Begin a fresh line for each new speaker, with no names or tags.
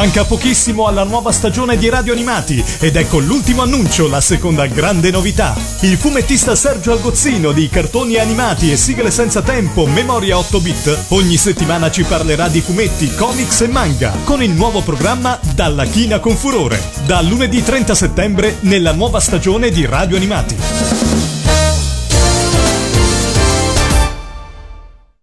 Manca pochissimo alla nuova stagione di Radio Animati ed ecco l'ultimo annuncio, la seconda grande novità. Il fumettista Sergio Algozzino di cartoni animati e sigle senza tempo, Memoria 8 bit, ogni settimana ci parlerà di fumetti, comics e manga con il nuovo programma Dalla china con furore, da lunedì 30 settembre nella nuova stagione di Radio Animati.